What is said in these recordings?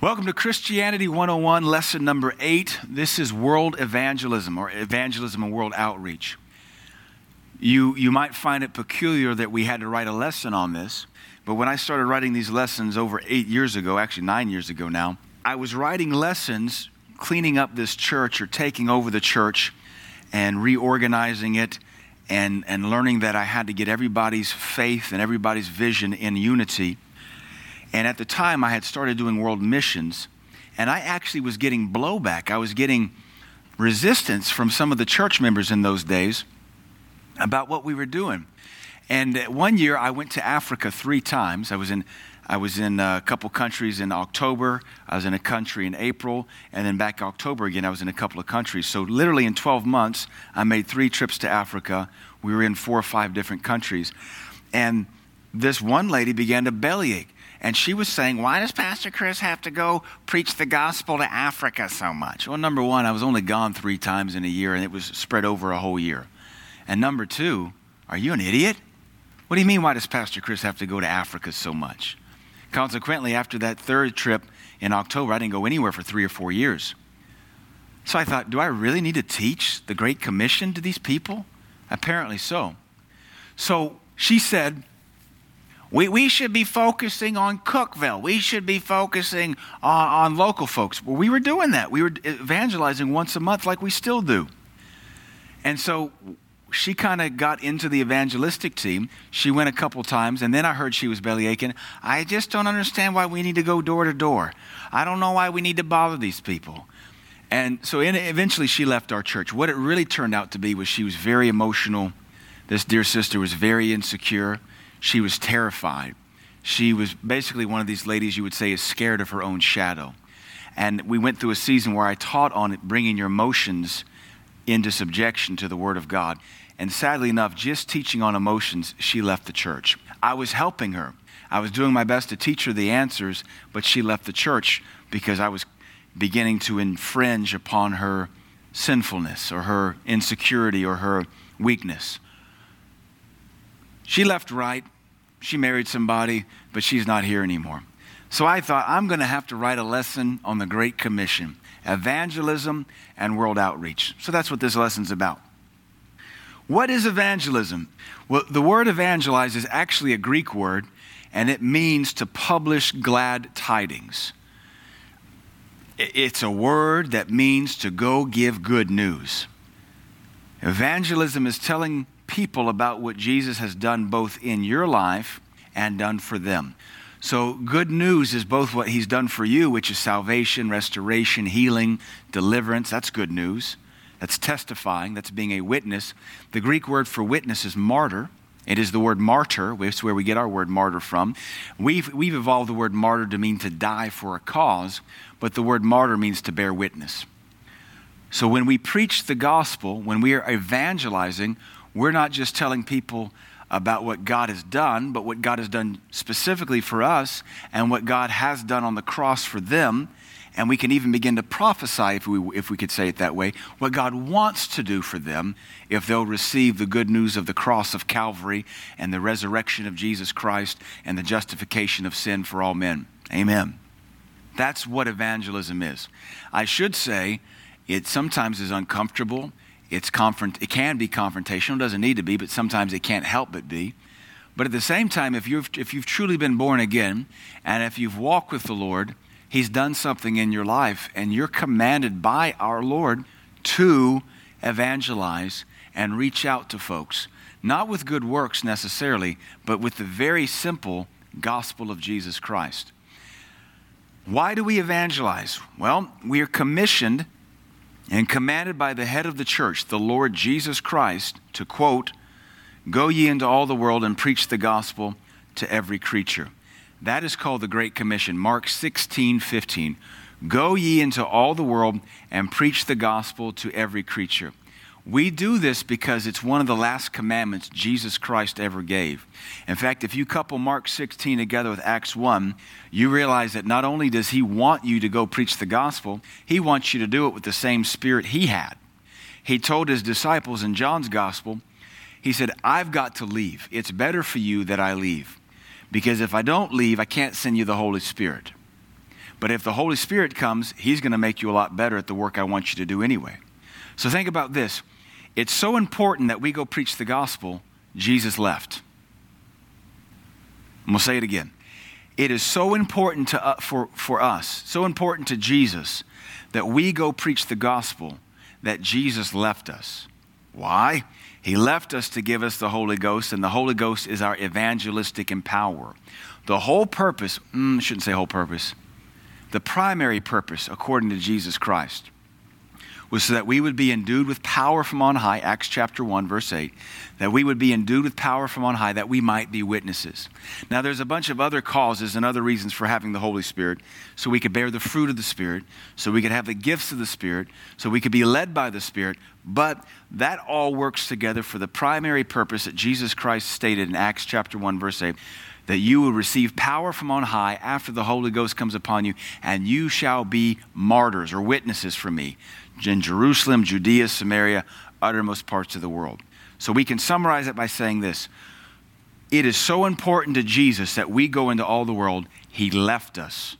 Welcome to Christianity 101, lesson number eight. This is world evangelism or evangelism and world outreach. You, you might find it peculiar that we had to write a lesson on this, but when I started writing these lessons over eight years ago, actually nine years ago now, I was writing lessons cleaning up this church or taking over the church and reorganizing it and, and learning that I had to get everybody's faith and everybody's vision in unity and at the time, I had started doing world missions, and I actually was getting blowback. I was getting resistance from some of the church members in those days about what we were doing. And one year, I went to Africa three times. I was in I was in a couple countries in October. I was in a country in April. And then back October again, I was in a couple of countries. So, literally in 12 months, I made three trips to Africa. We were in four or five different countries. And this one lady began to bellyache and she was saying, Why does Pastor Chris have to go preach the gospel to Africa so much? Well, number one, I was only gone three times in a year, and it was spread over a whole year. And number two, are you an idiot? What do you mean, why does Pastor Chris have to go to Africa so much? Consequently, after that third trip in October, I didn't go anywhere for three or four years. So I thought, do I really need to teach the Great Commission to these people? Apparently so. So she said, we, we should be focusing on Cookeville. We should be focusing on, on local folks. Well, we were doing that. We were evangelizing once a month like we still do. And so she kind of got into the evangelistic team. She went a couple times, and then I heard she was belly aching. I just don't understand why we need to go door to door. I don't know why we need to bother these people. And so in, eventually she left our church. What it really turned out to be was she was very emotional. This dear sister was very insecure. She was terrified. She was basically one of these ladies you would say is scared of her own shadow. And we went through a season where I taught on bringing your emotions into subjection to the Word of God. And sadly enough, just teaching on emotions, she left the church. I was helping her. I was doing my best to teach her the answers, but she left the church because I was beginning to infringe upon her sinfulness or her insecurity or her weakness. She left right. She married somebody, but she's not here anymore. So I thought, I'm going to have to write a lesson on the Great Commission evangelism and world outreach. So that's what this lesson's about. What is evangelism? Well, the word evangelize is actually a Greek word, and it means to publish glad tidings. It's a word that means to go give good news. Evangelism is telling people about what Jesus has done both in your life and done for them. So, good news is both what he's done for you, which is salvation, restoration, healing, deliverance. That's good news. That's testifying, that's being a witness. The Greek word for witness is martyr. It is the word martyr, which is where we get our word martyr from. We've, we've evolved the word martyr to mean to die for a cause, but the word martyr means to bear witness. So when we preach the gospel, when we are evangelizing, we're not just telling people about what God has done, but what God has done specifically for us and what God has done on the cross for them. And we can even begin to prophesy, if we, if we could say it that way, what God wants to do for them if they'll receive the good news of the cross of Calvary and the resurrection of Jesus Christ and the justification of sin for all men. Amen. That's what evangelism is. I should say it sometimes is uncomfortable it's confront, it can be confrontational, it doesn't need to be, but sometimes it can't help but be. But at the same time, if you've, if you've truly been born again and if you've walked with the Lord, He's done something in your life, and you're commanded by our Lord to evangelize and reach out to folks. Not with good works necessarily, but with the very simple gospel of Jesus Christ. Why do we evangelize? Well, we are commissioned and commanded by the head of the church, the Lord Jesus Christ, to quote, Go ye into all the world and preach the gospel to every creature. That is called the Great Commission. Mark 16, 15. Go ye into all the world and preach the gospel to every creature. We do this because it's one of the last commandments Jesus Christ ever gave. In fact, if you couple Mark 16 together with Acts 1, you realize that not only does he want you to go preach the gospel, he wants you to do it with the same spirit he had. He told his disciples in John's gospel, he said, I've got to leave. It's better for you that I leave. Because if I don't leave, I can't send you the Holy Spirit. But if the Holy Spirit comes, He's going to make you a lot better at the work I want you to do anyway. So think about this. It's so important that we go preach the gospel, Jesus left. I'm going to say it again. It is so important to, uh, for, for us, so important to Jesus, that we go preach the gospel that Jesus left us. Why? He left us to give us the Holy Ghost, and the Holy Ghost is our evangelistic empower. The whole purpose, mm, shouldn't say whole purpose, the primary purpose, according to Jesus Christ, was so that we would be endued with power from on high, Acts chapter 1, verse 8, that we would be endued with power from on high, that we might be witnesses. Now, there's a bunch of other causes and other reasons for having the Holy Spirit, so we could bear the fruit of the Spirit, so we could have the gifts of the Spirit, so we could be led by the Spirit, but that all works together for the primary purpose that Jesus Christ stated in Acts chapter 1, verse 8 that you will receive power from on high after the Holy Ghost comes upon you, and you shall be martyrs or witnesses for me in Jerusalem, Judea, Samaria, uttermost parts of the world. So we can summarize it by saying this. It is so important to Jesus that we go into all the world, He left us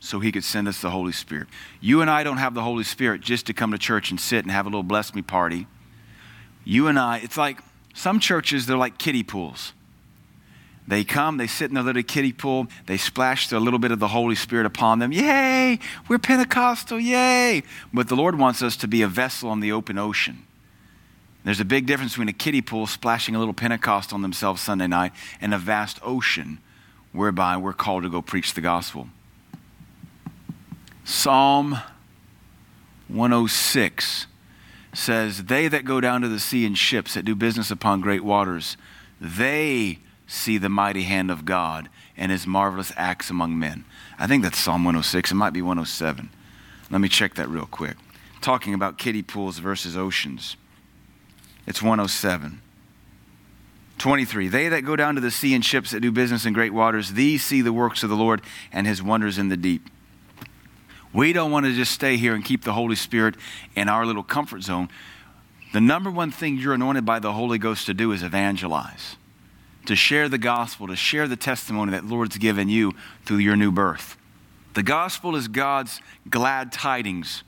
so He could send us the Holy Spirit. You and I don't have the Holy Spirit just to come to church and sit and have a little bless me party. You and I, it's like some churches, they're like kiddie pools. They come, they sit in their little kiddie pool, they splash a little bit of the Holy Spirit upon them. Yay! We're Pentecostal, yay! But the Lord wants us to be a vessel on the open ocean. There's a big difference between a kiddie pool splashing a little Pentecost on themselves Sunday night and a vast ocean whereby we're called to go preach the gospel. Psalm 106 says, They that go down to the sea in ships that do business upon great waters, they see the mighty hand of God and his marvelous acts among men. I think that's Psalm 106. It might be 107. Let me check that real quick. Talking about kiddie pools versus oceans. It's 107. 23. They that go down to the sea in ships that do business in great waters, these see the works of the Lord and his wonders in the deep. We don't want to just stay here and keep the Holy Spirit in our little comfort zone. The number one thing you're anointed by the Holy Ghost to do is evangelize to share the gospel, to share the testimony that Lord's given you through your new birth. The gospel is God's glad tidings.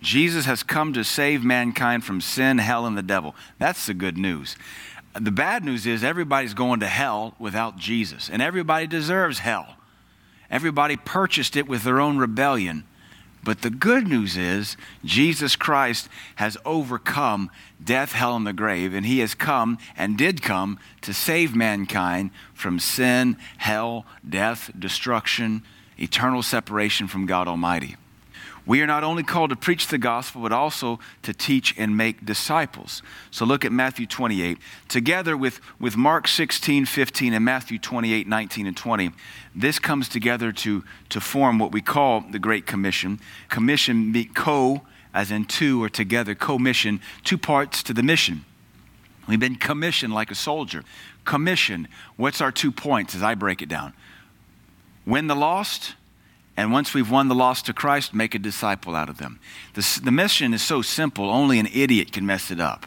Jesus has come to save mankind from sin, hell, and the devil. That's the good news. The bad news is everybody's going to hell without Jesus, and everybody deserves hell. Everybody purchased it with their own rebellion. But the good news is Jesus Christ has overcome death, hell, and the grave, and he has come and did come to save mankind from sin, hell, death, destruction, eternal separation from God Almighty. We are not only called to preach the gospel, but also to teach and make disciples. So look at Matthew 28. Together with, with Mark 16, 15, and Matthew 28, 19, and 20, this comes together to, to form what we call the Great Commission. Commission, co, as in two or together, commission, two parts to the mission. We've been commissioned like a soldier. Commission, what's our two points as I break it down? Win the lost and once we've won the lost to Christ, make a disciple out of them. The, the mission is so simple, only an idiot can mess it up.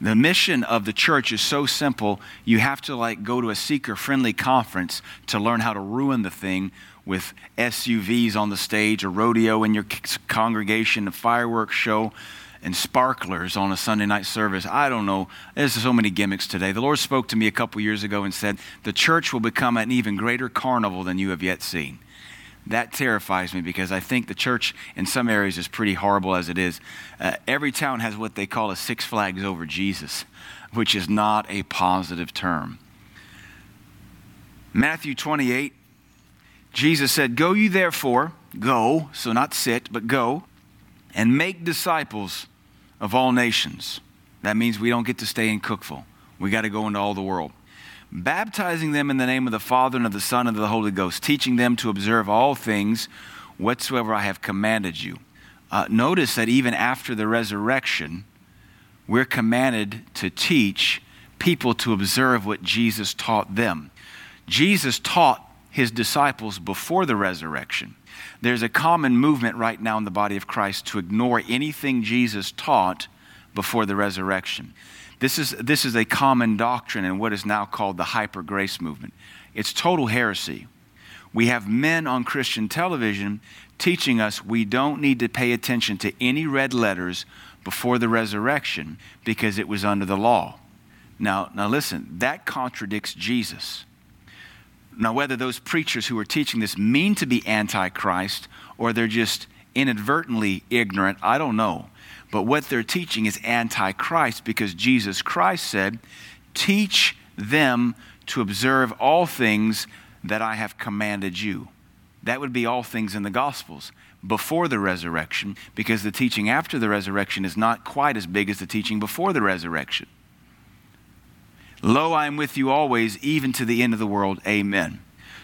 The mission of the church is so simple, you have to like go to a seeker friendly conference to learn how to ruin the thing with SUVs on the stage, a rodeo in your congregation, a fireworks show, and sparklers on a Sunday night service. I don't know. There's so many gimmicks today. The Lord spoke to me a couple years ago and said, The church will become an even greater carnival than you have yet seen that terrifies me because I think the church in some areas is pretty horrible as it is. Uh, every town has what they call a Six Flags over Jesus, which is not a positive term. Matthew 28, Jesus said, Go you therefore, go, so not sit, but go, and make disciples of all nations. That means we don't get to stay in Cookeville. We got to go into all the world baptizing them in the name of the Father and of the Son and of the Holy Ghost, teaching them to observe all things whatsoever I have commanded you. Uh, notice that even after the resurrection, we're commanded to teach people to observe what Jesus taught them. Jesus taught his disciples before the resurrection. There's a common movement right now in the body of Christ to ignore anything Jesus taught before the resurrection. This is, this is a common doctrine in what is now called the hyper grace movement. It's total heresy. we have men on Christian television teaching us we don't need to pay attention to any red letters before the resurrection because it was under the law. Now, now listen, that contradicts Jesus. Now, whether those preachers who are teaching this mean to be antichrist or they're just inadvertently ignorant, I don't know. But what they're teaching is antichrist because Jesus Christ said, Teach them to observe all things that I have commanded you. That would be all things in the Gospels before the resurrection, because the teaching after the resurrection is not quite as big as the teaching before the resurrection. Lo, I am with you always, even to the end of the world. Amen.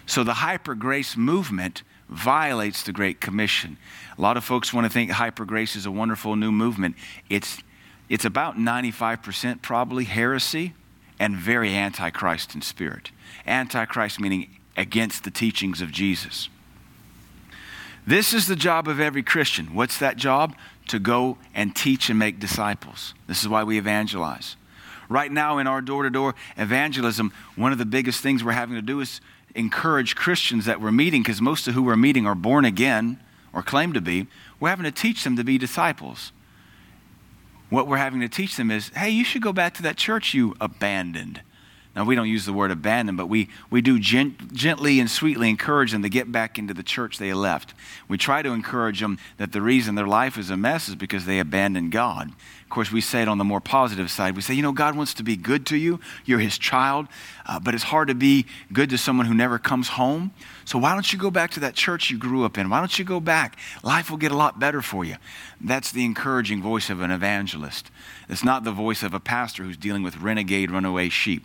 So the hyper grace movement violates the Great Commission. A lot of folks want to think hyper grace is a wonderful new movement. It's, it's about 95% probably heresy and very antichrist in spirit. Antichrist meaning against the teachings of Jesus. This is the job of every Christian. What's that job? To go and teach and make disciples. This is why we evangelize. Right now, in our door to door evangelism, one of the biggest things we're having to do is encourage Christians that we're meeting, because most of who we're meeting are born again or claim to be. We're having to teach them to be disciples. What we're having to teach them is hey, you should go back to that church you abandoned. Now, we don't use the word abandon, but we, we do gent- gently and sweetly encourage them to get back into the church they left. We try to encourage them that the reason their life is a mess is because they abandoned God. Of course, we say it on the more positive side. We say, you know, God wants to be good to you. You're his child, uh, but it's hard to be good to someone who never comes home. So why don't you go back to that church you grew up in? Why don't you go back? Life will get a lot better for you. That's the encouraging voice of an evangelist. It's not the voice of a pastor who's dealing with renegade, runaway sheep.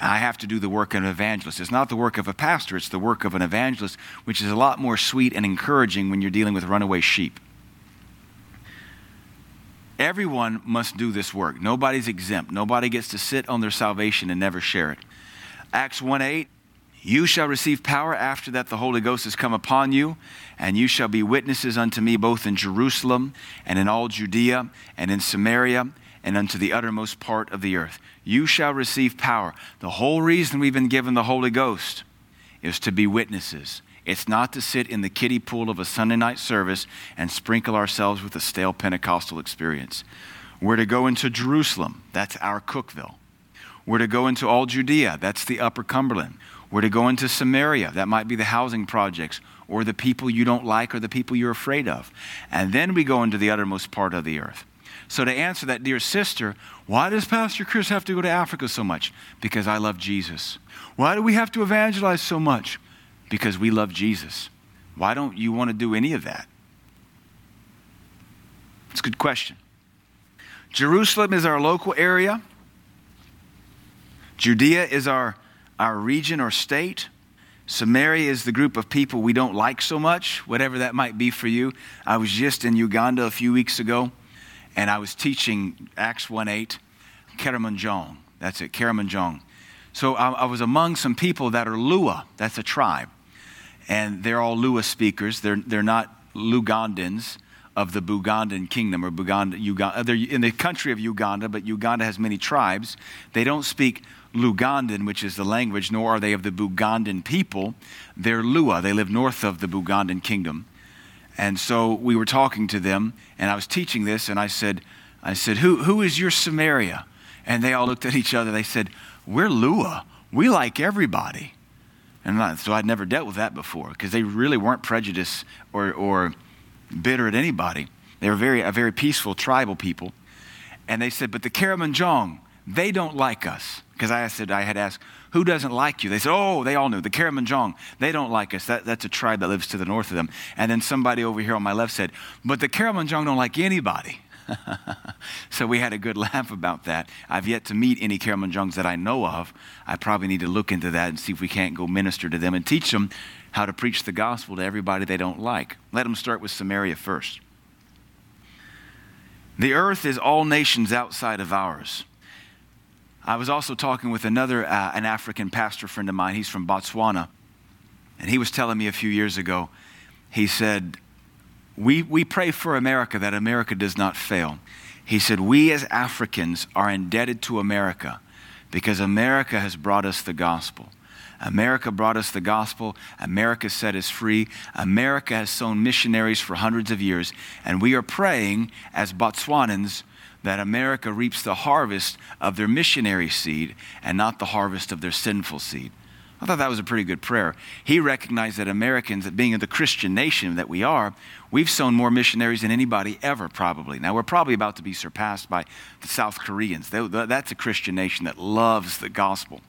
I have to do the work of an evangelist. It's not the work of a pastor, it's the work of an evangelist, which is a lot more sweet and encouraging when you're dealing with runaway sheep. Everyone must do this work. Nobody's exempt. Nobody gets to sit on their salvation and never share it. Acts 1 8, you shall receive power after that the Holy Ghost has come upon you, and you shall be witnesses unto me both in Jerusalem and in all Judea and in Samaria and unto the uttermost part of the earth. You shall receive power. The whole reason we've been given the Holy Ghost is to be witnesses. It's not to sit in the kiddie pool of a Sunday night service and sprinkle ourselves with a stale Pentecostal experience. We're to go into Jerusalem. That's our Cookeville. We're to go into all Judea. That's the Upper Cumberland. We're to go into Samaria. That might be the housing projects or the people you don't like or the people you're afraid of. And then we go into the uttermost part of the earth. So, to answer that, dear sister, why does Pastor Chris have to go to Africa so much? Because I love Jesus. Why do we have to evangelize so much? Because we love Jesus. Why don't you want to do any of that? It's a good question. Jerusalem is our local area. Judea is our, our region or state. Samaria is the group of people we don't like so much, whatever that might be for you. I was just in Uganda a few weeks ago and I was teaching Acts 1 8, Karamojong. That's it, Karamojong. So I, I, was among some people that are Lua, that's a tribe. And they're all Lua speakers. They're, they're not Lugandans of the Bugandan kingdom or Buganda, Uganda. Uh, they're in the country of Uganda, but Uganda has many tribes. They don't speak Lugandan, which is the language, nor are they of the Bugandan people. They're Lua. They live north of the Bugandan kingdom. And so we were talking to them, and I was teaching this, and I said, I said, who, who is your Samaria? And they all looked at each other. They said, We're Lua. We like everybody. And so I'd never dealt with that before because they really weren't prejudiced or, or bitter at anybody. They were very, a very peaceful tribal people. And they said, But the Karamojong, they don't like us. Because I said, I had asked, who doesn't like you? They said, Oh, they all knew. The Karamojong, they don't like us. That, that's a tribe that lives to the north of them. And then somebody over here on my left said, But the Karamojong don't like anybody. so we had a good laugh about that. I've yet to meet any Karamojongs that I know of. I probably need to look into that and see if we can't go minister to them and teach them how to preach the gospel to everybody they don't like. Let them start with Samaria first. The earth is all nations outside of ours. I was also talking with another, uh, an African pastor friend of mine. He's from Botswana. And he was telling me a few years ago, he said, we, we pray for America that America does not fail. He said, We as Africans are indebted to America because America has brought us the gospel. America brought us the gospel. America set us free. America has sown missionaries for hundreds of years. And we are praying as Botswanans that America reaps the harvest of their missionary seed and not the harvest of their sinful seed. I thought that was a pretty good prayer. He recognized that Americans, that being the Christian nation that we are, we've sown more missionaries than anybody ever, probably. Now, we're probably about to be surpassed by the South Koreans. That's a Christian nation that loves the gospel.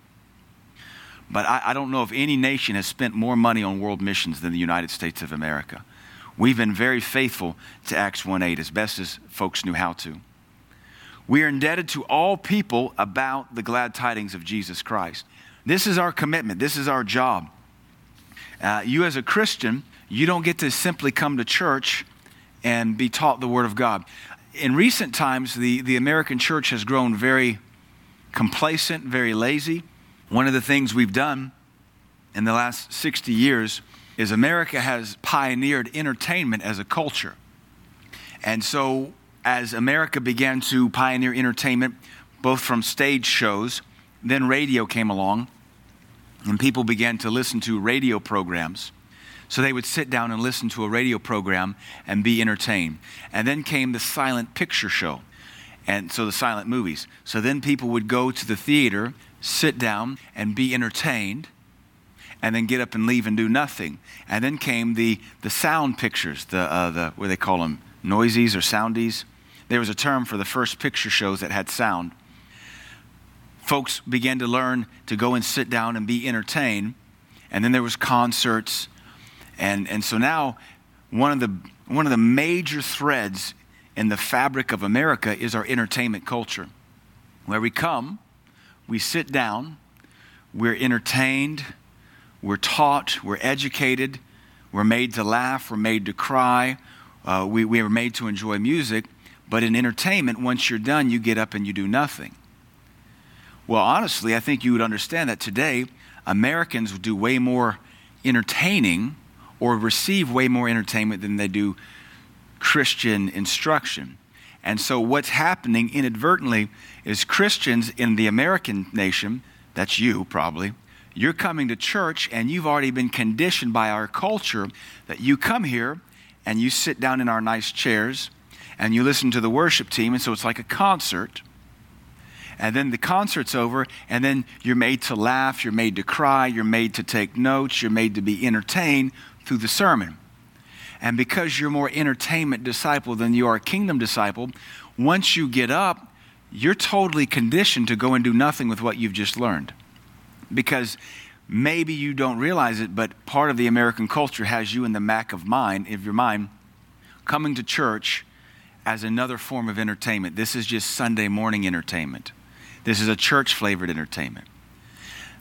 But I, I don't know if any nation has spent more money on world missions than the United States of America. We've been very faithful to Acts 1 8 as best as folks knew how to. We are indebted to all people about the glad tidings of Jesus Christ. This is our commitment, this is our job. Uh, you, as a Christian, you don't get to simply come to church and be taught the Word of God. In recent times, the, the American church has grown very complacent, very lazy. One of the things we've done in the last 60 years is America has pioneered entertainment as a culture. And so, as America began to pioneer entertainment, both from stage shows then radio came along, and people began to listen to radio programs. So they would sit down and listen to a radio program and be entertained. And then came the silent picture show, and so the silent movies. So then people would go to the theater, sit down, and be entertained, and then get up and leave and do nothing. And then came the, the sound pictures, the, uh, the, what do they call them, noisies or soundies. There was a term for the first picture shows that had sound folks began to learn to go and sit down and be entertained. And then there was concerts. And, and so now one of, the, one of the major threads in the fabric of America is our entertainment culture. Where we come, we sit down, we're entertained, we're taught, we're educated, we're made to laugh, we're made to cry, uh, we, we are made to enjoy music. But in entertainment, once you're done, you get up and you do nothing. Well, honestly, I think you would understand that today Americans do way more entertaining or receive way more entertainment than they do Christian instruction. And so, what's happening inadvertently is Christians in the American nation, that's you probably, you're coming to church and you've already been conditioned by our culture that you come here and you sit down in our nice chairs and you listen to the worship team. And so, it's like a concert and then the concert's over, and then you're made to laugh, you're made to cry, you're made to take notes, you're made to be entertained through the sermon. And because you're more entertainment disciple than you are kingdom disciple, once you get up, you're totally conditioned to go and do nothing with what you've just learned. Because maybe you don't realize it, but part of the American culture has you in the Mac of mind, of your mind, coming to church as another form of entertainment. This is just Sunday morning entertainment. This is a church flavored entertainment.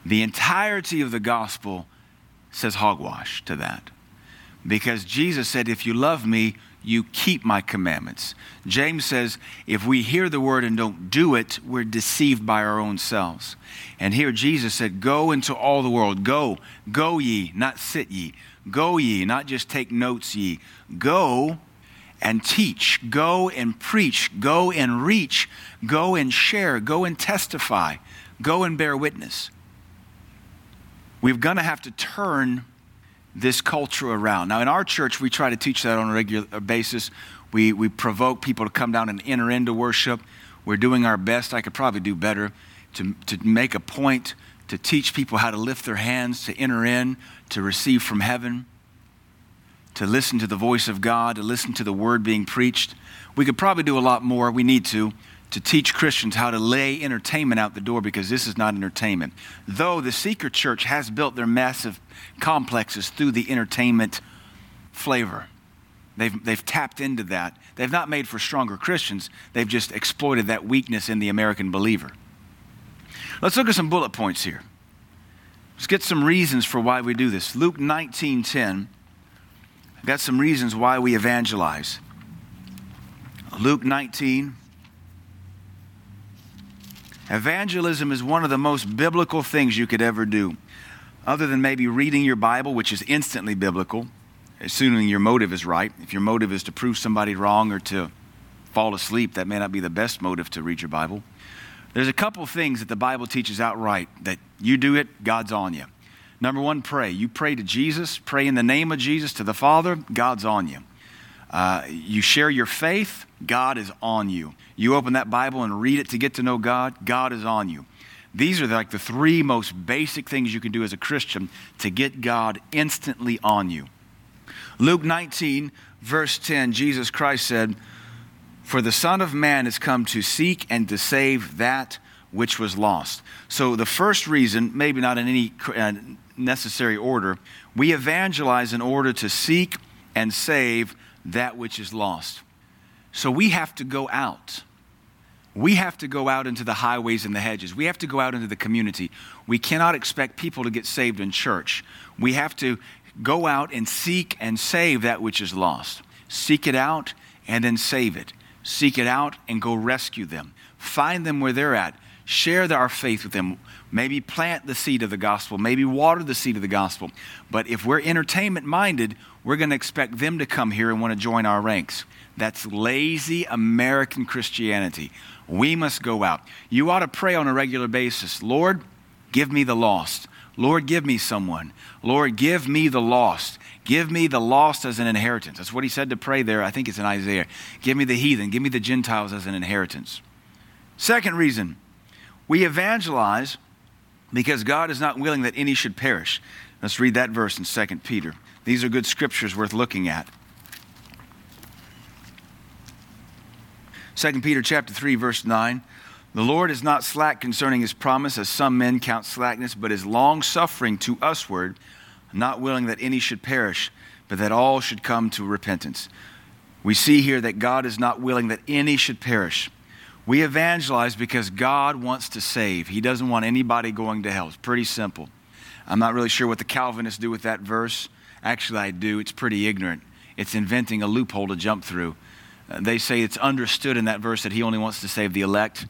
The entirety of the gospel says hogwash to that. Because Jesus said, If you love me, you keep my commandments. James says, If we hear the word and don't do it, we're deceived by our own selves. And here Jesus said, Go into all the world. Go, go ye, not sit ye. Go ye, not just take notes ye. Go and teach, go and preach, go and reach, go and share, go and testify, go and bear witness. We're going to have to turn this culture around. Now, in our church, we try to teach that on a regular uh, basis. We, we provoke people to come down and enter into worship. We're doing our best. I could probably do better to, to make a point to teach people how to lift their hands, to enter in, to receive from heaven to listen to the voice of God, to listen to the word being preached. We could probably do a lot more. We need to to teach Christians how to lay entertainment out the door because this is not entertainment. Though the Seeker Church has built their massive complexes through the entertainment flavor. They've, they've tapped into that. They've not made for stronger Christians, they've just exploited that weakness in the American believer. Let's look at some bullet points here. Let's get some reasons for why we do this. Luke 19 10 I've got some reasons why we evangelize. Luke 19. Evangelism is one of the most biblical things you could ever do, other than maybe reading your Bible, which is instantly biblical, assuming your motive is right. If your motive is to prove somebody wrong or to fall asleep, that may not be the best motive to read your Bible. There's a couple things that the Bible teaches outright that you do it, God's on you. Number one, pray. You pray to Jesus, pray in the name of Jesus to the Father, God's on you. Uh, you share your faith, God is on you. You open that Bible and read it to get to know God, God is on you. These are like the three most basic things you can do as a Christian to get God instantly on you. Luke 19, verse 10, Jesus Christ said, For the Son of Man has come to seek and to save that which was lost. So, the first reason, maybe not in any uh, necessary order, we evangelize in order to seek and save that which is lost. So, we have to go out. We have to go out into the highways and the hedges. We have to go out into the community. We cannot expect people to get saved in church. We have to go out and seek and save that which is lost. Seek it out and then save it. Seek it out and go rescue them. Find them where they're at. Share our faith with them. Maybe plant the seed of the gospel. Maybe water the seed of the gospel. But if we're entertainment minded, we're going to expect them to come here and want to join our ranks. That's lazy American Christianity. We must go out. You ought to pray on a regular basis Lord, give me the lost. Lord, give me someone. Lord, give me the lost. Give me the lost as an inheritance. That's what he said to pray there. I think it's in Isaiah. Give me the heathen. Give me the Gentiles as an inheritance. Second reason, we evangelize because God is not willing that any should perish. Let's read that verse in 2 Peter. These are good scriptures worth looking at. 2 Peter chapter 3 verse 9 the Lord is not slack concerning his promise, as some men count slackness, but is long suffering to usward, not willing that any should perish, but that all should come to repentance. We see here that God is not willing that any should perish. We evangelize because God wants to save. He doesn't want anybody going to hell. It's pretty simple. I'm not really sure what the Calvinists do with that verse. Actually, I do. It's pretty ignorant. It's inventing a loophole to jump through. Uh, they say it's understood in that verse that He only wants to save the elect.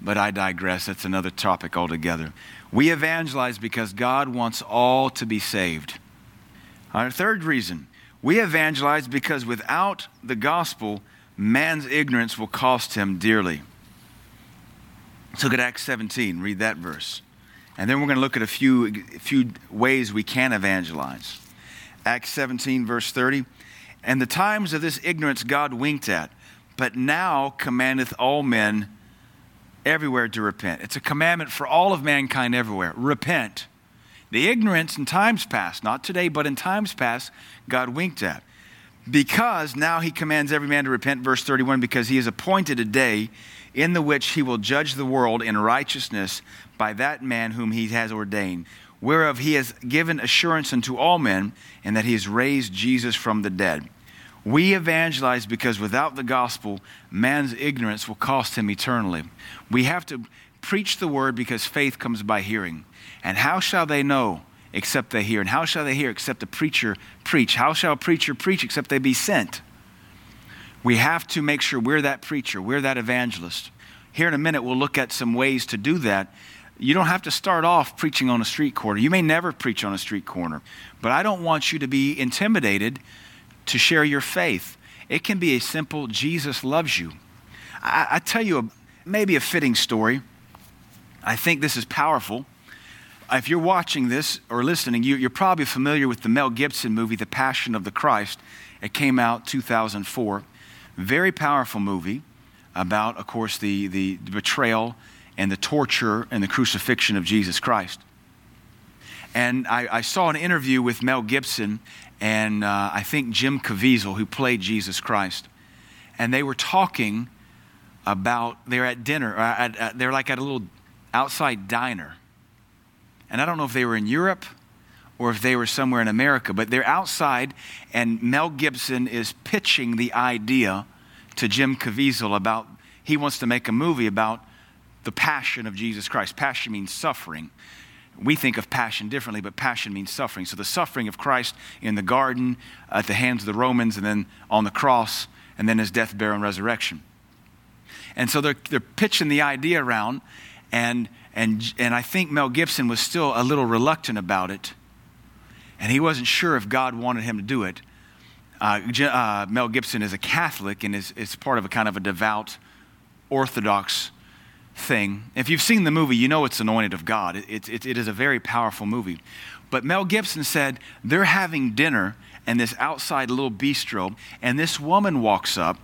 But I digress. That's another topic altogether. We evangelize because God wants all to be saved. Our third reason we evangelize because without the gospel, man's ignorance will cost him dearly. Let's look at Acts 17, read that verse. And then we're going to look at a few, a few ways we can evangelize. Acts 17, verse 30. And the times of this ignorance God winked at, but now commandeth all men everywhere to repent. It's a commandment for all of mankind everywhere. Repent. The ignorance in times past, not today, but in times past, God winked at. Because now he commands every man to repent, verse 31, because he has appointed a day in the which he will judge the world in righteousness by that man whom he has ordained, whereof he has given assurance unto all men, and that he has raised Jesus from the dead. We evangelize because without the gospel, man's ignorance will cost him eternally. We have to preach the word because faith comes by hearing. And how shall they know except they hear? And how shall they hear except the preacher preach? How shall a preacher preach except they be sent? We have to make sure we're that preacher, we're that evangelist. Here in a minute, we'll look at some ways to do that. You don't have to start off preaching on a street corner. You may never preach on a street corner. But I don't want you to be intimidated to share your faith. It can be a simple Jesus loves you. I, I tell you, a, maybe a fitting story. I think this is powerful. If you're watching this or listening, you, you're probably familiar with the Mel Gibson movie, The Passion of the Christ. It came out 2004. Very powerful movie about, of course, the, the betrayal and the torture and the crucifixion of Jesus Christ. And I, I saw an interview with Mel Gibson, and uh, I think Jim Caviezel, who played Jesus Christ. And they were talking about, they're at dinner, uh, they're like at a little outside diner. And I don't know if they were in Europe or if they were somewhere in America, but they're outside, and Mel Gibson is pitching the idea to Jim Caviezel about he wants to make a movie about the passion of Jesus Christ. Passion means suffering we think of passion differently, but passion means suffering. So the suffering of Christ in the garden, at the hands of the Romans, and then on the cross, and then his death, burial, and resurrection. And so they're, they're pitching the idea around, and, and, and I think Mel Gibson was still a little reluctant about it, and he wasn't sure if God wanted him to do it. Uh, uh, Mel Gibson is a Catholic and is, is part of a kind of a devout, Orthodox thing. If you've seen the movie, you know it's anointed of God. It, it, it is a very powerful movie. But Mel Gibson said they're having dinner in this outside little bistro, and this woman walks up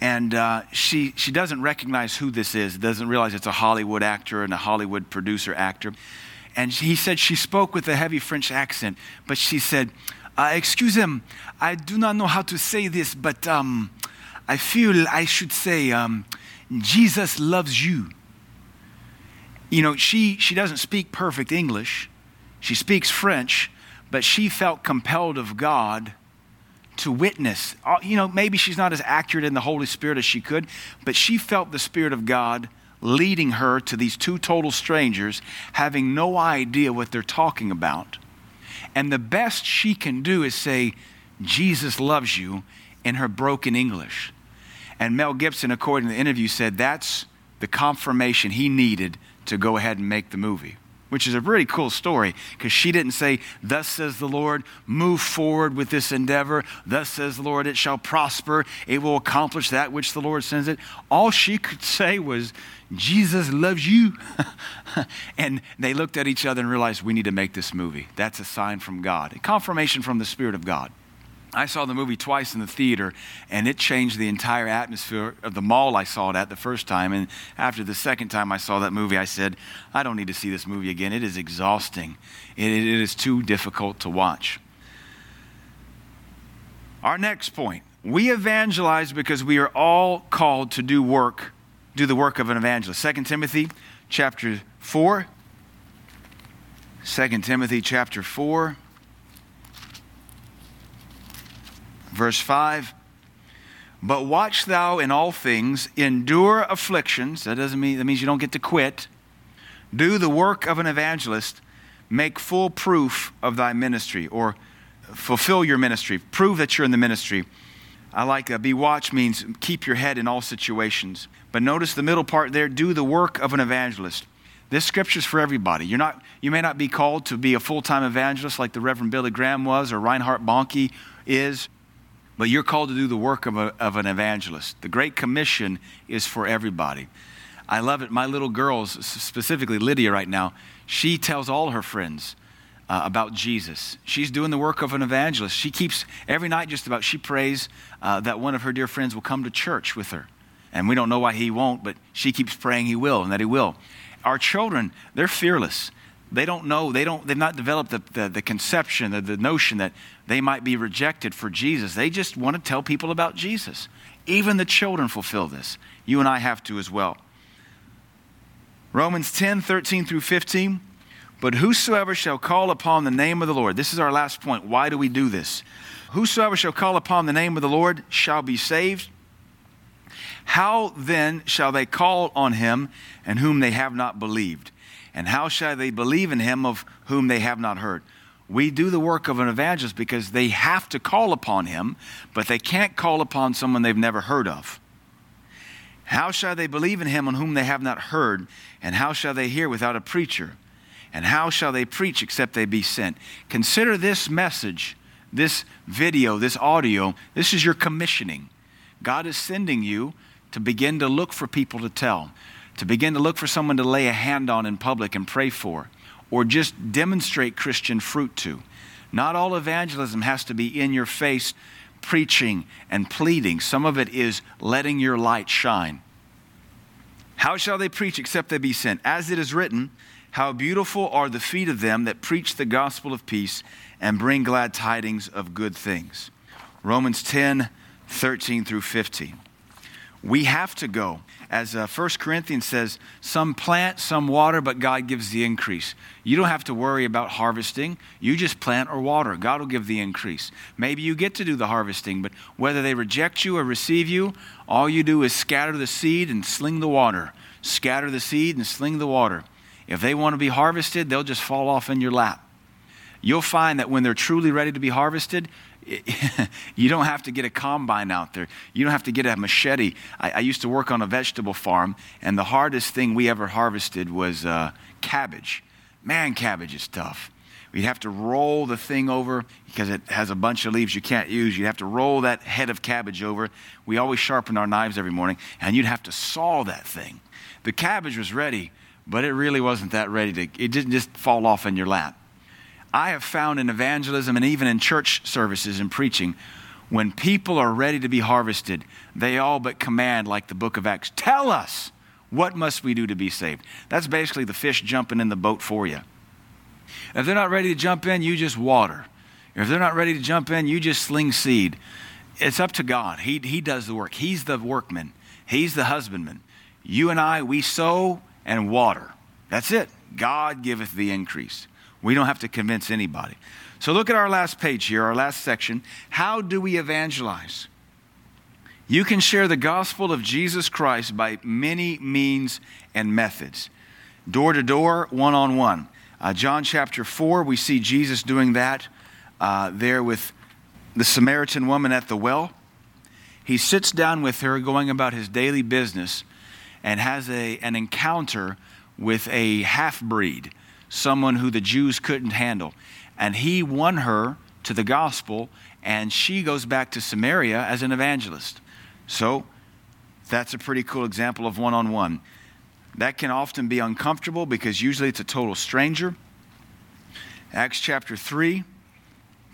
and uh, she, she doesn't recognize who this is, doesn't realize it's a Hollywood actor and a Hollywood producer actor. And he said she spoke with a heavy French accent, but she said, uh, Excuse him, I do not know how to say this, but um, I feel I should say, um, Jesus loves you. You know, she, she doesn't speak perfect English, she speaks French, but she felt compelled of God to witness. Uh, you know, maybe she's not as accurate in the Holy Spirit as she could, but she felt the Spirit of God leading her to these two total strangers, having no idea what they're talking about. And the best she can do is say, Jesus loves you in her broken English. And Mel Gibson, according to the interview, said that's the confirmation he needed to go ahead and make the movie which is a really cool story because she didn't say, Thus says the Lord, move forward with this endeavor. Thus says the Lord, it shall prosper. It will accomplish that which the Lord sends it. All she could say was, Jesus loves you. and they looked at each other and realized, We need to make this movie. That's a sign from God, a confirmation from the Spirit of God. I saw the movie twice in the theater, and it changed the entire atmosphere of the mall I saw it at the first time. And after the second time I saw that movie, I said, I don't need to see this movie again. It is exhausting, it, it is too difficult to watch. Our next point we evangelize because we are all called to do work, do the work of an evangelist. 2 Timothy chapter 4. 2 Timothy chapter 4. Verse 5 But watch thou in all things, endure afflictions. That doesn't mean, that means you don't get to quit. Do the work of an evangelist, make full proof of thy ministry, or fulfill your ministry. Prove that you're in the ministry. I like that. Be watch means keep your head in all situations. But notice the middle part there do the work of an evangelist. This scripture is for everybody. You're not, you may not be called to be a full time evangelist like the Reverend Billy Graham was or Reinhard Bonnke is but you're called to do the work of, a, of an evangelist. The Great Commission is for everybody. I love it. My little girls, specifically Lydia right now, she tells all her friends uh, about Jesus. She's doing the work of an evangelist. She keeps, every night just about, she prays uh, that one of her dear friends will come to church with her. And we don't know why he won't, but she keeps praying he will and that he will. Our children, they're fearless they don't know, they don't, they've not developed the, the, the conception, the, the notion that they might be rejected for Jesus. They just want to tell people about Jesus. Even the children fulfill this. You and I have to as well. Romans 10, 13 through 15. But whosoever shall call upon the name of the Lord, this is our last point. Why do we do this? Whosoever shall call upon the name of the Lord shall be saved. How then shall they call on him and whom they have not believed? And how shall they believe in him of whom they have not heard? We do the work of an evangelist because they have to call upon him, but they can't call upon someone they've never heard of. How shall they believe in him on whom they have not heard? And how shall they hear without a preacher? And how shall they preach except they be sent? Consider this message, this video, this audio. This is your commissioning. God is sending you to begin to look for people to tell to begin to look for someone to lay a hand on in public and pray for, or just demonstrate Christian fruit to. Not all evangelism has to be in your face preaching and pleading. Some of it is letting your light shine. How shall they preach except they be sent? As it is written, How beautiful are the feet of them that preach the gospel of peace and bring glad tidings of good things. Romans 10 13 through 15. We have to go as uh, 1 Corinthians says, some plant, some water, but God gives the increase. You don't have to worry about harvesting. You just plant or water. God will give the increase. Maybe you get to do the harvesting, but whether they reject you or receive you, all you do is scatter the seed and sling the water. Scatter the seed and sling the water. If they want to be harvested, they'll just fall off in your lap. You'll find that when they're truly ready to be harvested, you don't have to get a combine out there. You don't have to get a machete. I, I, used to work on a vegetable farm, and the hardest thing we ever harvested was uh, cabbage. Man, cabbage is tough. We'd have to roll the thing over because it has a bunch of leaves you can't use. You'd have to roll that head of cabbage over. We always sharpened our knives every morning, and you'd have to saw that thing. The cabbage was ready, but it really wasn't that ready to, it didn't just fall off in your lap. I have found in evangelism and even in church services and preaching, when people are ready to be harvested, they all but command, like the book of Acts, tell us what must we do to be saved. That's basically the fish jumping in the boat for you. If they're not ready to jump in, you just water. If they're not ready to jump in, you just sling seed. It's up to God. He, he does the work. He's the workman, He's the husbandman. You and I, we sow and water. That's it. God giveth the increase. We don't have to convince anybody. So look at our last page here, our last section. How do we evangelize? You can share the gospel of Jesus Christ by many means and methods door to door, one on one. John chapter 4, we see Jesus doing that uh, there with the Samaritan woman at the well. He sits down with her, going about his daily business, and has a, an encounter with a half breed, someone who the Jews couldn't handle. And he won her to the gospel, and she goes back to Samaria as an evangelist. So that's a pretty cool example of one on one. That can often be uncomfortable because usually it's a total stranger. Acts chapter 3,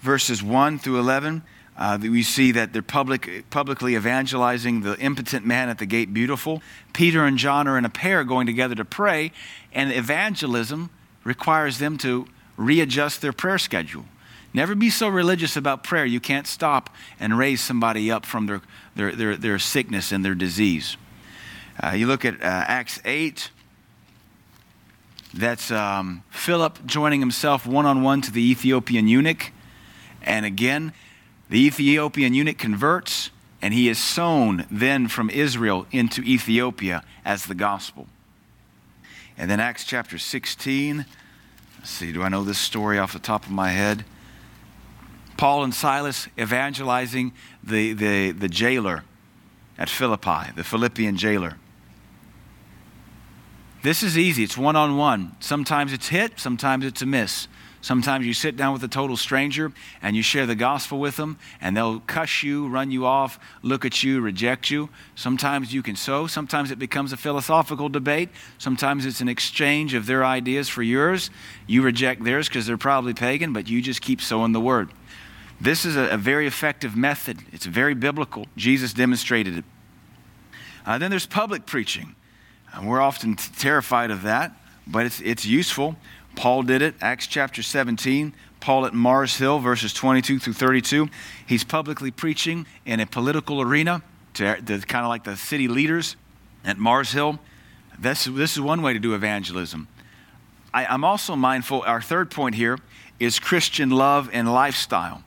verses 1 through 11, uh, we see that they're public, publicly evangelizing the impotent man at the gate beautiful. Peter and John are in a pair going together to pray, and evangelism requires them to readjust their prayer schedule. Never be so religious about prayer you can't stop and raise somebody up from their, their, their, their sickness and their disease. Uh, you look at uh, Acts 8, that's um, Philip joining himself one on one to the Ethiopian eunuch. And again, the Ethiopian eunuch converts, and he is sown then from Israel into Ethiopia as the gospel. And then Acts chapter 16. Let's see, do I know this story off the top of my head? Paul and Silas evangelizing the, the, the jailer at Philippi, the Philippian jailer. This is easy. It's one on one. Sometimes it's hit, sometimes it's a miss. Sometimes you sit down with a total stranger and you share the gospel with them, and they'll cuss you, run you off, look at you, reject you. Sometimes you can sow. Sometimes it becomes a philosophical debate. Sometimes it's an exchange of their ideas for yours. You reject theirs because they're probably pagan, but you just keep sowing the word. This is a, a very effective method, it's very biblical. Jesus demonstrated it. Uh, then there's public preaching. And we're often t- terrified of that, but it's, it's useful. Paul did it, Acts chapter 17. Paul at Mars Hill, verses 22 through 32. He's publicly preaching in a political arena to, to kind of like the city leaders at Mars Hill. This, this is one way to do evangelism. I, I'm also mindful, our third point here is Christian love and lifestyle.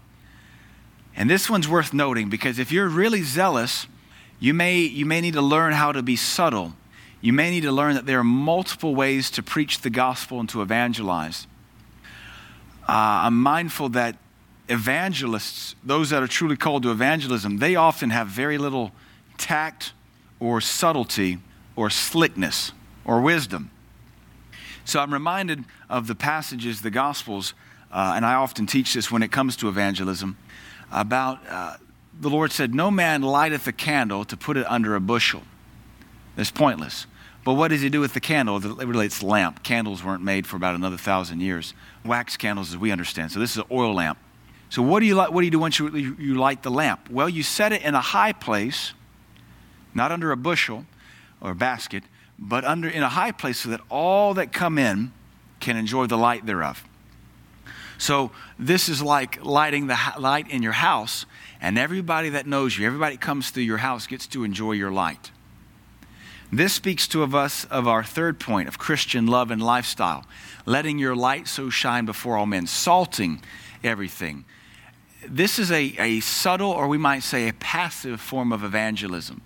And this one's worth noting because if you're really zealous, you may, you may need to learn how to be subtle you may need to learn that there are multiple ways to preach the gospel and to evangelize. Uh, I'm mindful that evangelists, those that are truly called to evangelism, they often have very little tact or subtlety or slickness or wisdom. So I'm reminded of the passages, the Gospels, uh, and I often teach this when it comes to evangelism, about uh, the Lord said, No man lighteth a candle to put it under a bushel. It's pointless. But what does he do with the candle? It relates lamp. Candles weren't made for about another thousand years. Wax candles, as we understand. So this is an oil lamp. So what do you, what do, you do once you, you light the lamp? Well, you set it in a high place, not under a bushel or a basket, but under in a high place so that all that come in can enjoy the light thereof. So this is like lighting the light in your house, and everybody that knows you, everybody that comes through your house gets to enjoy your light. This speaks to of us of our third point of Christian love and lifestyle, letting your light so shine before all men, salting everything. This is a, a subtle, or we might say a passive form of evangelism.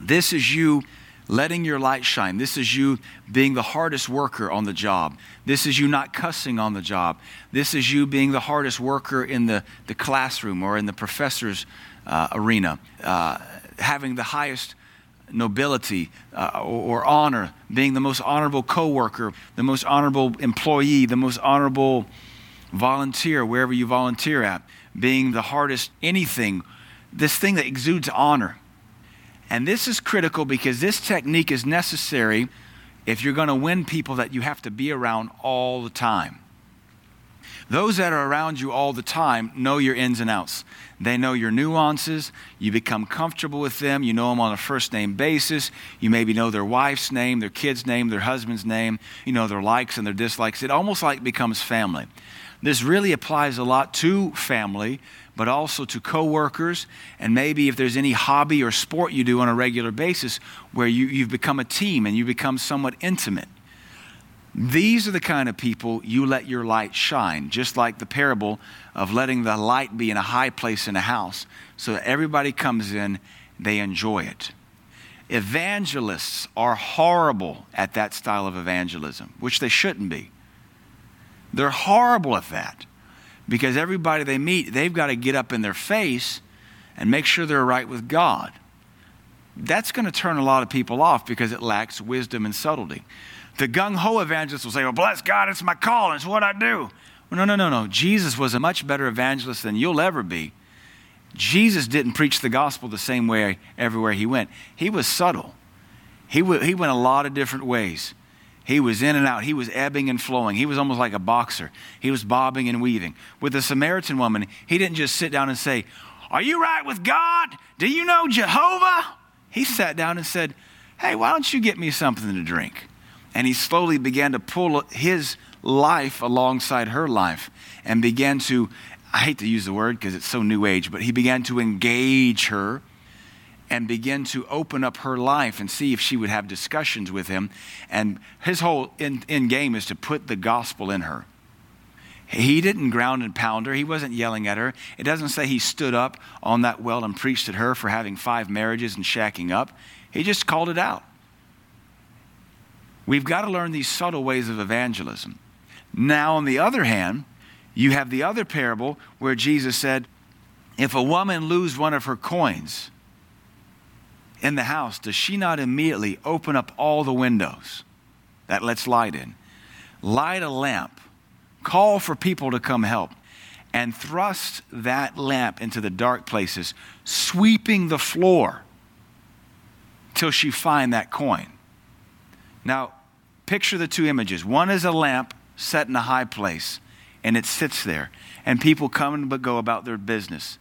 This is you letting your light shine. This is you being the hardest worker on the job. This is you not cussing on the job. This is you being the hardest worker in the, the classroom or in the professor's uh, arena, uh, having the highest nobility uh, or, or, honor, being the most honorable coworker, the most honorable employee, the most honorable volunteer wherever you volunteer at, being the hardest anything, this thing that exudes honor. And this is critical because this technique is necessary if you're going to win people that you have to be around all the time. Those that are around you all the time know your ins and outs. They know your nuances. You become comfortable with them. You know them on a first name basis. You maybe know their wife's name, their kid's name, their husband's name. You know their likes and their dislikes. It almost like becomes family. This really applies a lot to family, but also to coworkers, and maybe if there's any hobby or sport you do on a regular basis where you, you've become a team and you become somewhat intimate. These are the kind of people you let your light shine, just like the parable of letting the light be in a high place in a house so that everybody comes in, they enjoy it. Evangelists are horrible at that style of evangelism, which they shouldn't be. They're horrible at that because everybody they meet, they've got to get up in their face and make sure they're right with God. That's going to turn a lot of people off because it lacks wisdom and subtlety. The gung ho evangelist will say, Well, bless God, it's my call, it's what I do. Well, no, no, no, no. Jesus was a much better evangelist than you'll ever be. Jesus didn't preach the gospel the same way everywhere he went, he was subtle. He, w- he went a lot of different ways. He was in and out. He was ebbing and flowing. He was almost like a boxer. He was bobbing and weaving. With the Samaritan woman, he didn't just sit down and say, Are you right with God? Do you know Jehovah? He sat down and said, Hey, why don't you get me something to drink? And he slowly began to pull his life alongside her life and began to, I hate to use the word because it's so new age, but he began to engage her and begin to open up her life and see if she would have discussions with him. And his whole end, game is to put the gospel in her. He didn't ground and pound her. He wasn't yelling at her. It doesn't say he stood up on that well and preached at her for having five marriages and shacking up. He just called it out. We've got to learn these subtle ways of evangelism. Now, on the other hand, you have the other parable where Jesus said, If a woman lose one of her coins, in the house, does she not immediately open up all the windows that lets light in, light a lamp, call for people to come help, and thrust that lamp into the dark places, sweeping the floor till she find that coin? Now, picture the two images. One is a lamp set in a high place, and it sits there, and people come and go about their business,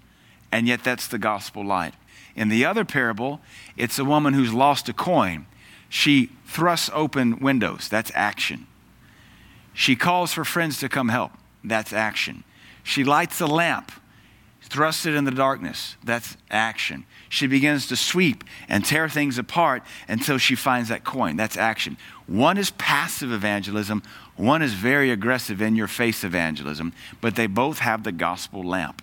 and yet that's the gospel light. In the other parable, it's a woman who's lost a coin. She thrusts open windows. That's action. She calls for friends to come help. That's action. She lights a lamp, thrusts it in the darkness. That's action. She begins to sweep and tear things apart until she finds that coin. That's action. One is passive evangelism, one is very aggressive in your face evangelism, but they both have the gospel lamp.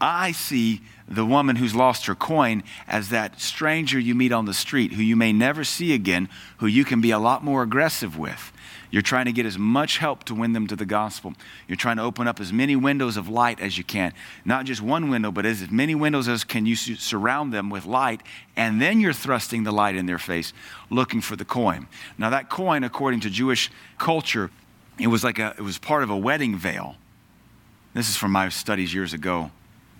I see the woman who's lost her coin as that stranger you meet on the street who you may never see again, who you can be a lot more aggressive with. You're trying to get as much help to win them to the gospel. You're trying to open up as many windows of light as you can. Not just one window, but as many windows as can you surround them with light, and then you're thrusting the light in their face, looking for the coin. Now that coin, according to Jewish culture, it was like a it was part of a wedding veil. This is from my studies years ago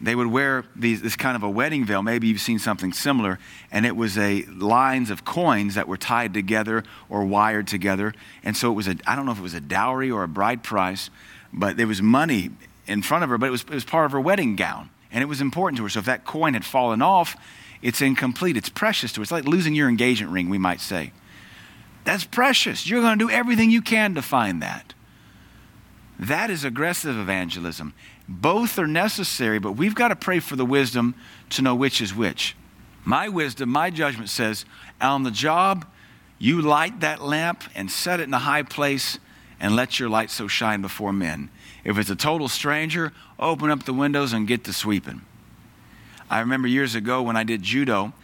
they would wear these, this kind of a wedding veil. Maybe you've seen something similar, and it was a lines of coins that were tied together or wired together. And so it was a I don't know if it was a dowry or a bride price, but there was money in front of her, but it was, it was part of her wedding gown, and it was important to her. So if that coin had fallen off, it's incomplete. It's precious to her. It's like losing your engagement ring, we might say. That's precious. You're going to do everything you can to find that. That is aggressive evangelism. Both are necessary, but we've got to pray for the wisdom to know which is which. My wisdom, my judgment says, on the job, you light that lamp and set it in a high place and let your light so shine before men. If it's a total stranger, open up the windows and get to sweeping. I remember years ago when I did judo,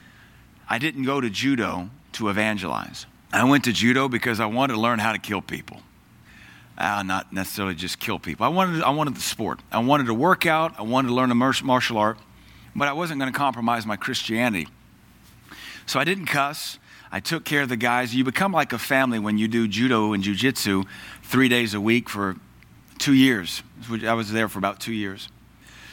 I didn't go to judo to evangelize. I went to judo because I wanted to learn how to kill people uh, not necessarily just kill people. I wanted, I wanted the sport. I wanted to work out. I wanted to learn a martial art, but I wasn't going to compromise my Christianity. So I didn't cuss. I took care of the guys. You become like a family when you do judo and jujitsu three days a week for two years. I was there for about two years.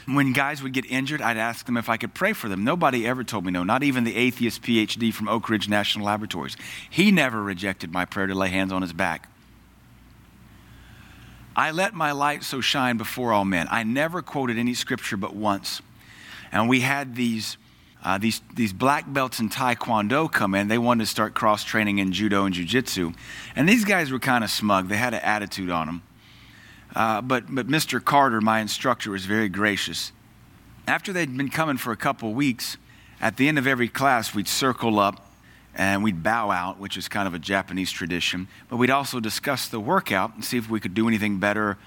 When guys would get injured, I'd ask them if I could pray for them. Nobody ever told me no, not even the atheist PhD from Oak Ridge National Laboratories. He never rejected my prayer to lay hands on his back. I let my light so shine before all men. I never quoted any scripture but once. And we had these, uh, these, these black belts in Taekwondo come in. They wanted to start cross training in Judo and Jiu Jitsu. And these guys were kind of smug, they had an attitude on them. Uh, but, but Mr. Carter, my instructor, was very gracious. After they'd been coming for a couple weeks, at the end of every class, we'd circle up and we'd bow out, which is kind of a Japanese tradition. But we'd also discuss the workout and see if we could do anything better.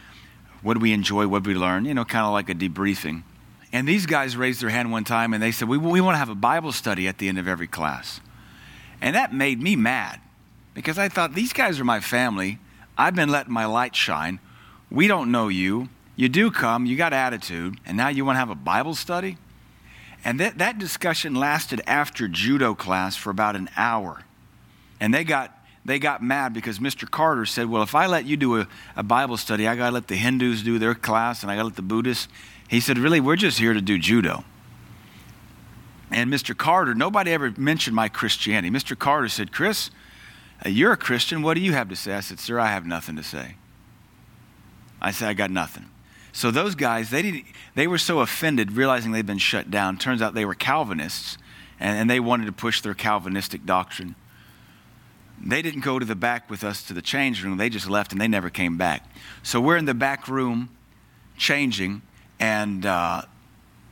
What did we enjoy? What did we learn? You know, kind of like a debriefing. And these guys raised their hand one time and they said, We, we want to have a Bible study at the end of every class. And that made me mad because I thought, These guys are my family. I've been letting my light shine. We don't know you. You do come, you got attitude, and now you want to have a Bible study? And that, that discussion lasted after judo class for about an hour. And they got, they got mad because Mr. Carter said, Well, if I let you do a, a Bible study, I got to let the Hindus do their class and I got to let the Buddhists. He said, Really, we're just here to do judo. And Mr. Carter, nobody ever mentioned my Christianity. Mr. Carter said, Chris, uh, you're a Christian. What do you have to say? I said, Sir, I have nothing to say. I said, I got nothing. So those guys, they, didn't, they were so offended realizing they'd been shut down. Turns out they were Calvinists, and, and they wanted to push their Calvinistic doctrine. They didn't go to the back with us to the change room. They just left and they never came back. So we're in the back room changing, and uh,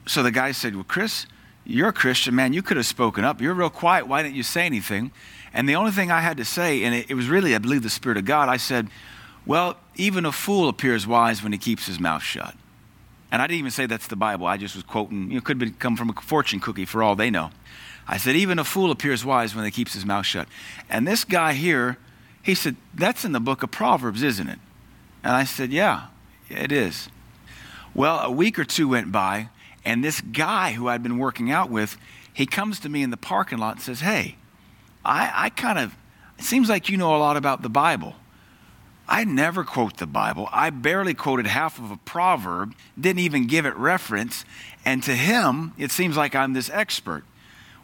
so the guy said, Well, Chris, you're a Christian, man. You could have spoken up. You're real quiet. Why didn't you say anything? And the only thing I had to say, and it, it was really, I believe, the Spirit of God, I said, Well, even a fool appears wise when he keeps his mouth shut. And I didn't even say that's the Bible. I just was quoting, you know, could be, come from a fortune cookie for all they know. I said, even a fool appears wise when he keeps his mouth shut. And this guy here, he said, that's in the book of Proverbs, isn't it? And I said, yeah, it is. Well, a week or two went by, and this guy who I'd been working out with, he comes to me in the parking lot and says, hey, I, I kind of, it seems like you know a lot about the Bible. I never quote the Bible. I barely quoted half of a proverb, didn't even give it reference. And to him, it seems like I'm this expert.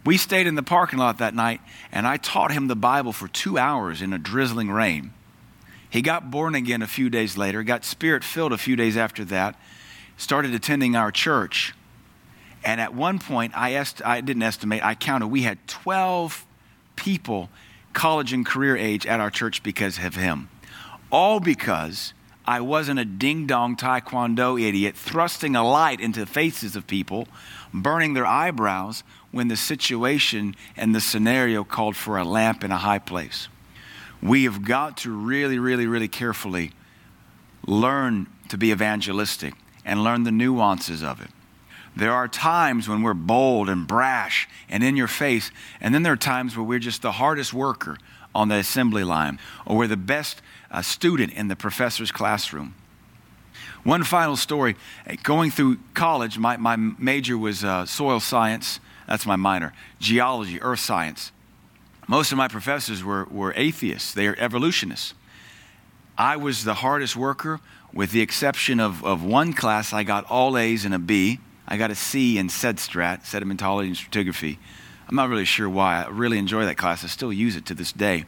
We stayed in the parking lot that night, and I taught him the Bible for two hours in a drizzling rain. He got born again a few days later, got spirit filled a few days after that, started attending our church. And at one point, I, est- I didn't estimate, I counted, we had 12 people, college and career age, at our church because of him. All because I wasn't a ding dong taekwondo idiot thrusting a light into the faces of people, burning their eyebrows when the situation and the scenario called for a lamp in a high place. We have got to really, really, really carefully learn to be evangelistic and learn the nuances of it. There are times when we're bold and brash and in your face, and then there are times where we're just the hardest worker on the assembly line, or we're the best a student in the professor's classroom. One final story going through college, my, my major was uh, soil science, that's my minor, geology, earth science. Most of my professors were, were atheists, they are evolutionists. I was the hardest worker, with the exception of, of one class, I got all A's and a B. I got a C in SEDSTRAT, sedimentology and stratigraphy. I'm not really sure why. I really enjoy that class. I still use it to this day.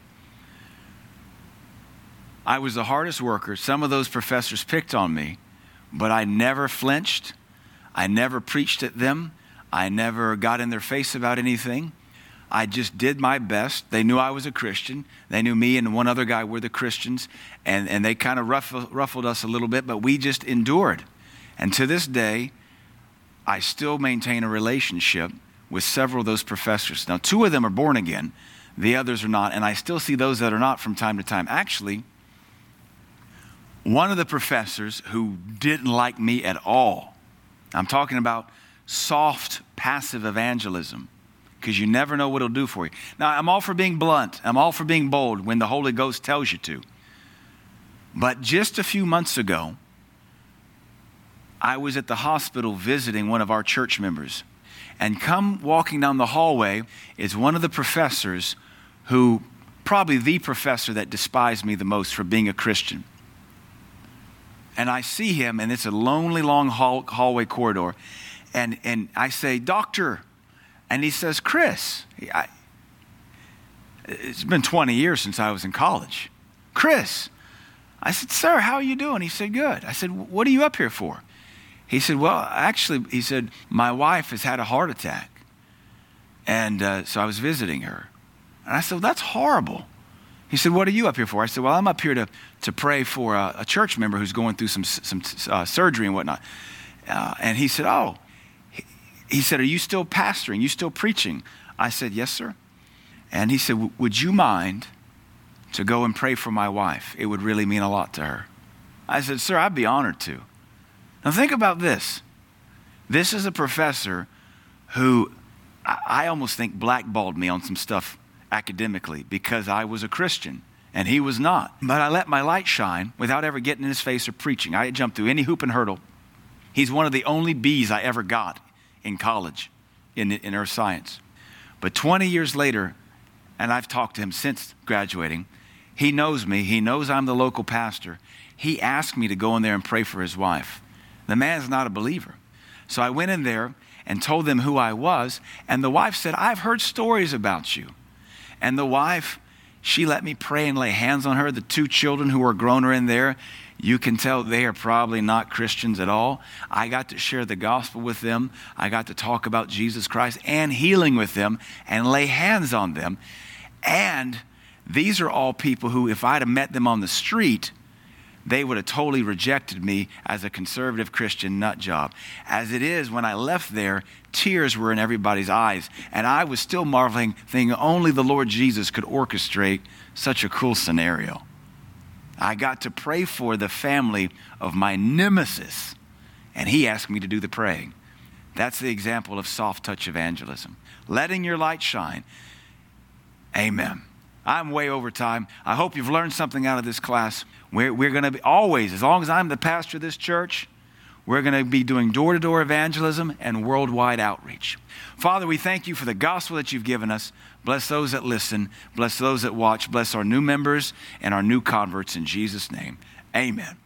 I was the hardest worker. Some of those professors picked on me, but I never flinched. I never preached at them. I never got in their face about anything. I just did my best. They knew I was a Christian. They knew me and one other guy were the Christians, and, and they kind of ruffled, ruffled us a little bit, but we just endured. And to this day, I still maintain a relationship with several of those professors. Now, two of them are born again, the others are not, and I still see those that are not from time to time. Actually, one of the professors who didn't like me at all, I'm talking about soft, passive evangelism, because you never know what it'll do for you. Now, I'm all for being blunt, I'm all for being bold when the Holy Ghost tells you to. But just a few months ago, I was at the hospital visiting one of our church members. And come walking down the hallway is one of the professors who, probably the professor that despised me the most for being a Christian and I see him, and it's a lonely, long hall, hallway corridor. And, and I say, Doctor. And he says, Chris. I, it's been 20 years since I was in college. Chris. I said, Sir, how are you doing? He said, Good. I said, What are you up here for? He said, Well, actually, he said, My wife has had a heart attack. And uh, so I was visiting her. And I said, well, That's horrible. He said, What are you up here for? I said, Well, I'm up here to, to pray for a, a church member who's going through some, some uh, surgery and whatnot. Uh, and he said, Oh, he, he said, Are you still pastoring? You still preaching? I said, Yes, sir. And he said, Would you mind to go and pray for my wife? It would really mean a lot to her. I said, Sir, I'd be honored to. Now, think about this. This is a professor who I almost think blackballed me on some stuff academically because I was a Christian and he was not. But I let my light shine without ever getting in his face or preaching. I jumped through any hoop and hurdle. He's one of the only B's I ever got in college in, in earth science. But 20 years later, and I've talked to him since graduating, he knows me. He knows I'm the local pastor. He asked me to go in there and pray for his wife. The man's not a believer. So I went in there and told them who I was, and the wife said, I've heard stories about you. And the wife, she let me pray and lay hands on her. The two children who were grown are in there. You can tell they are probably not Christians at all. I got to share the gospel with them. I got to talk about Jesus Christ and healing with them and lay hands on them. And these are all people who, if I'd have met them on the street, they would have totally rejected me as a conservative Christian nut job. As it is, when I left there, tears were in everybody's eyes. And I was still marveling, thinking only the Lord Jesus could orchestrate such a cool scenario. I got to pray for the family of my nemesis, and he asked me to do the praying. That's the example of soft touch evangelism. Letting your light shine. Amen. I'm way over time. I hope you've learned something out of this class. We're, we're going to be always, as long as I'm the pastor of this church, we're going to be doing door to door evangelism and worldwide outreach. Father, we thank you for the gospel that you've given us. Bless those that listen, bless those that watch, bless our new members and our new converts in Jesus' name. Amen.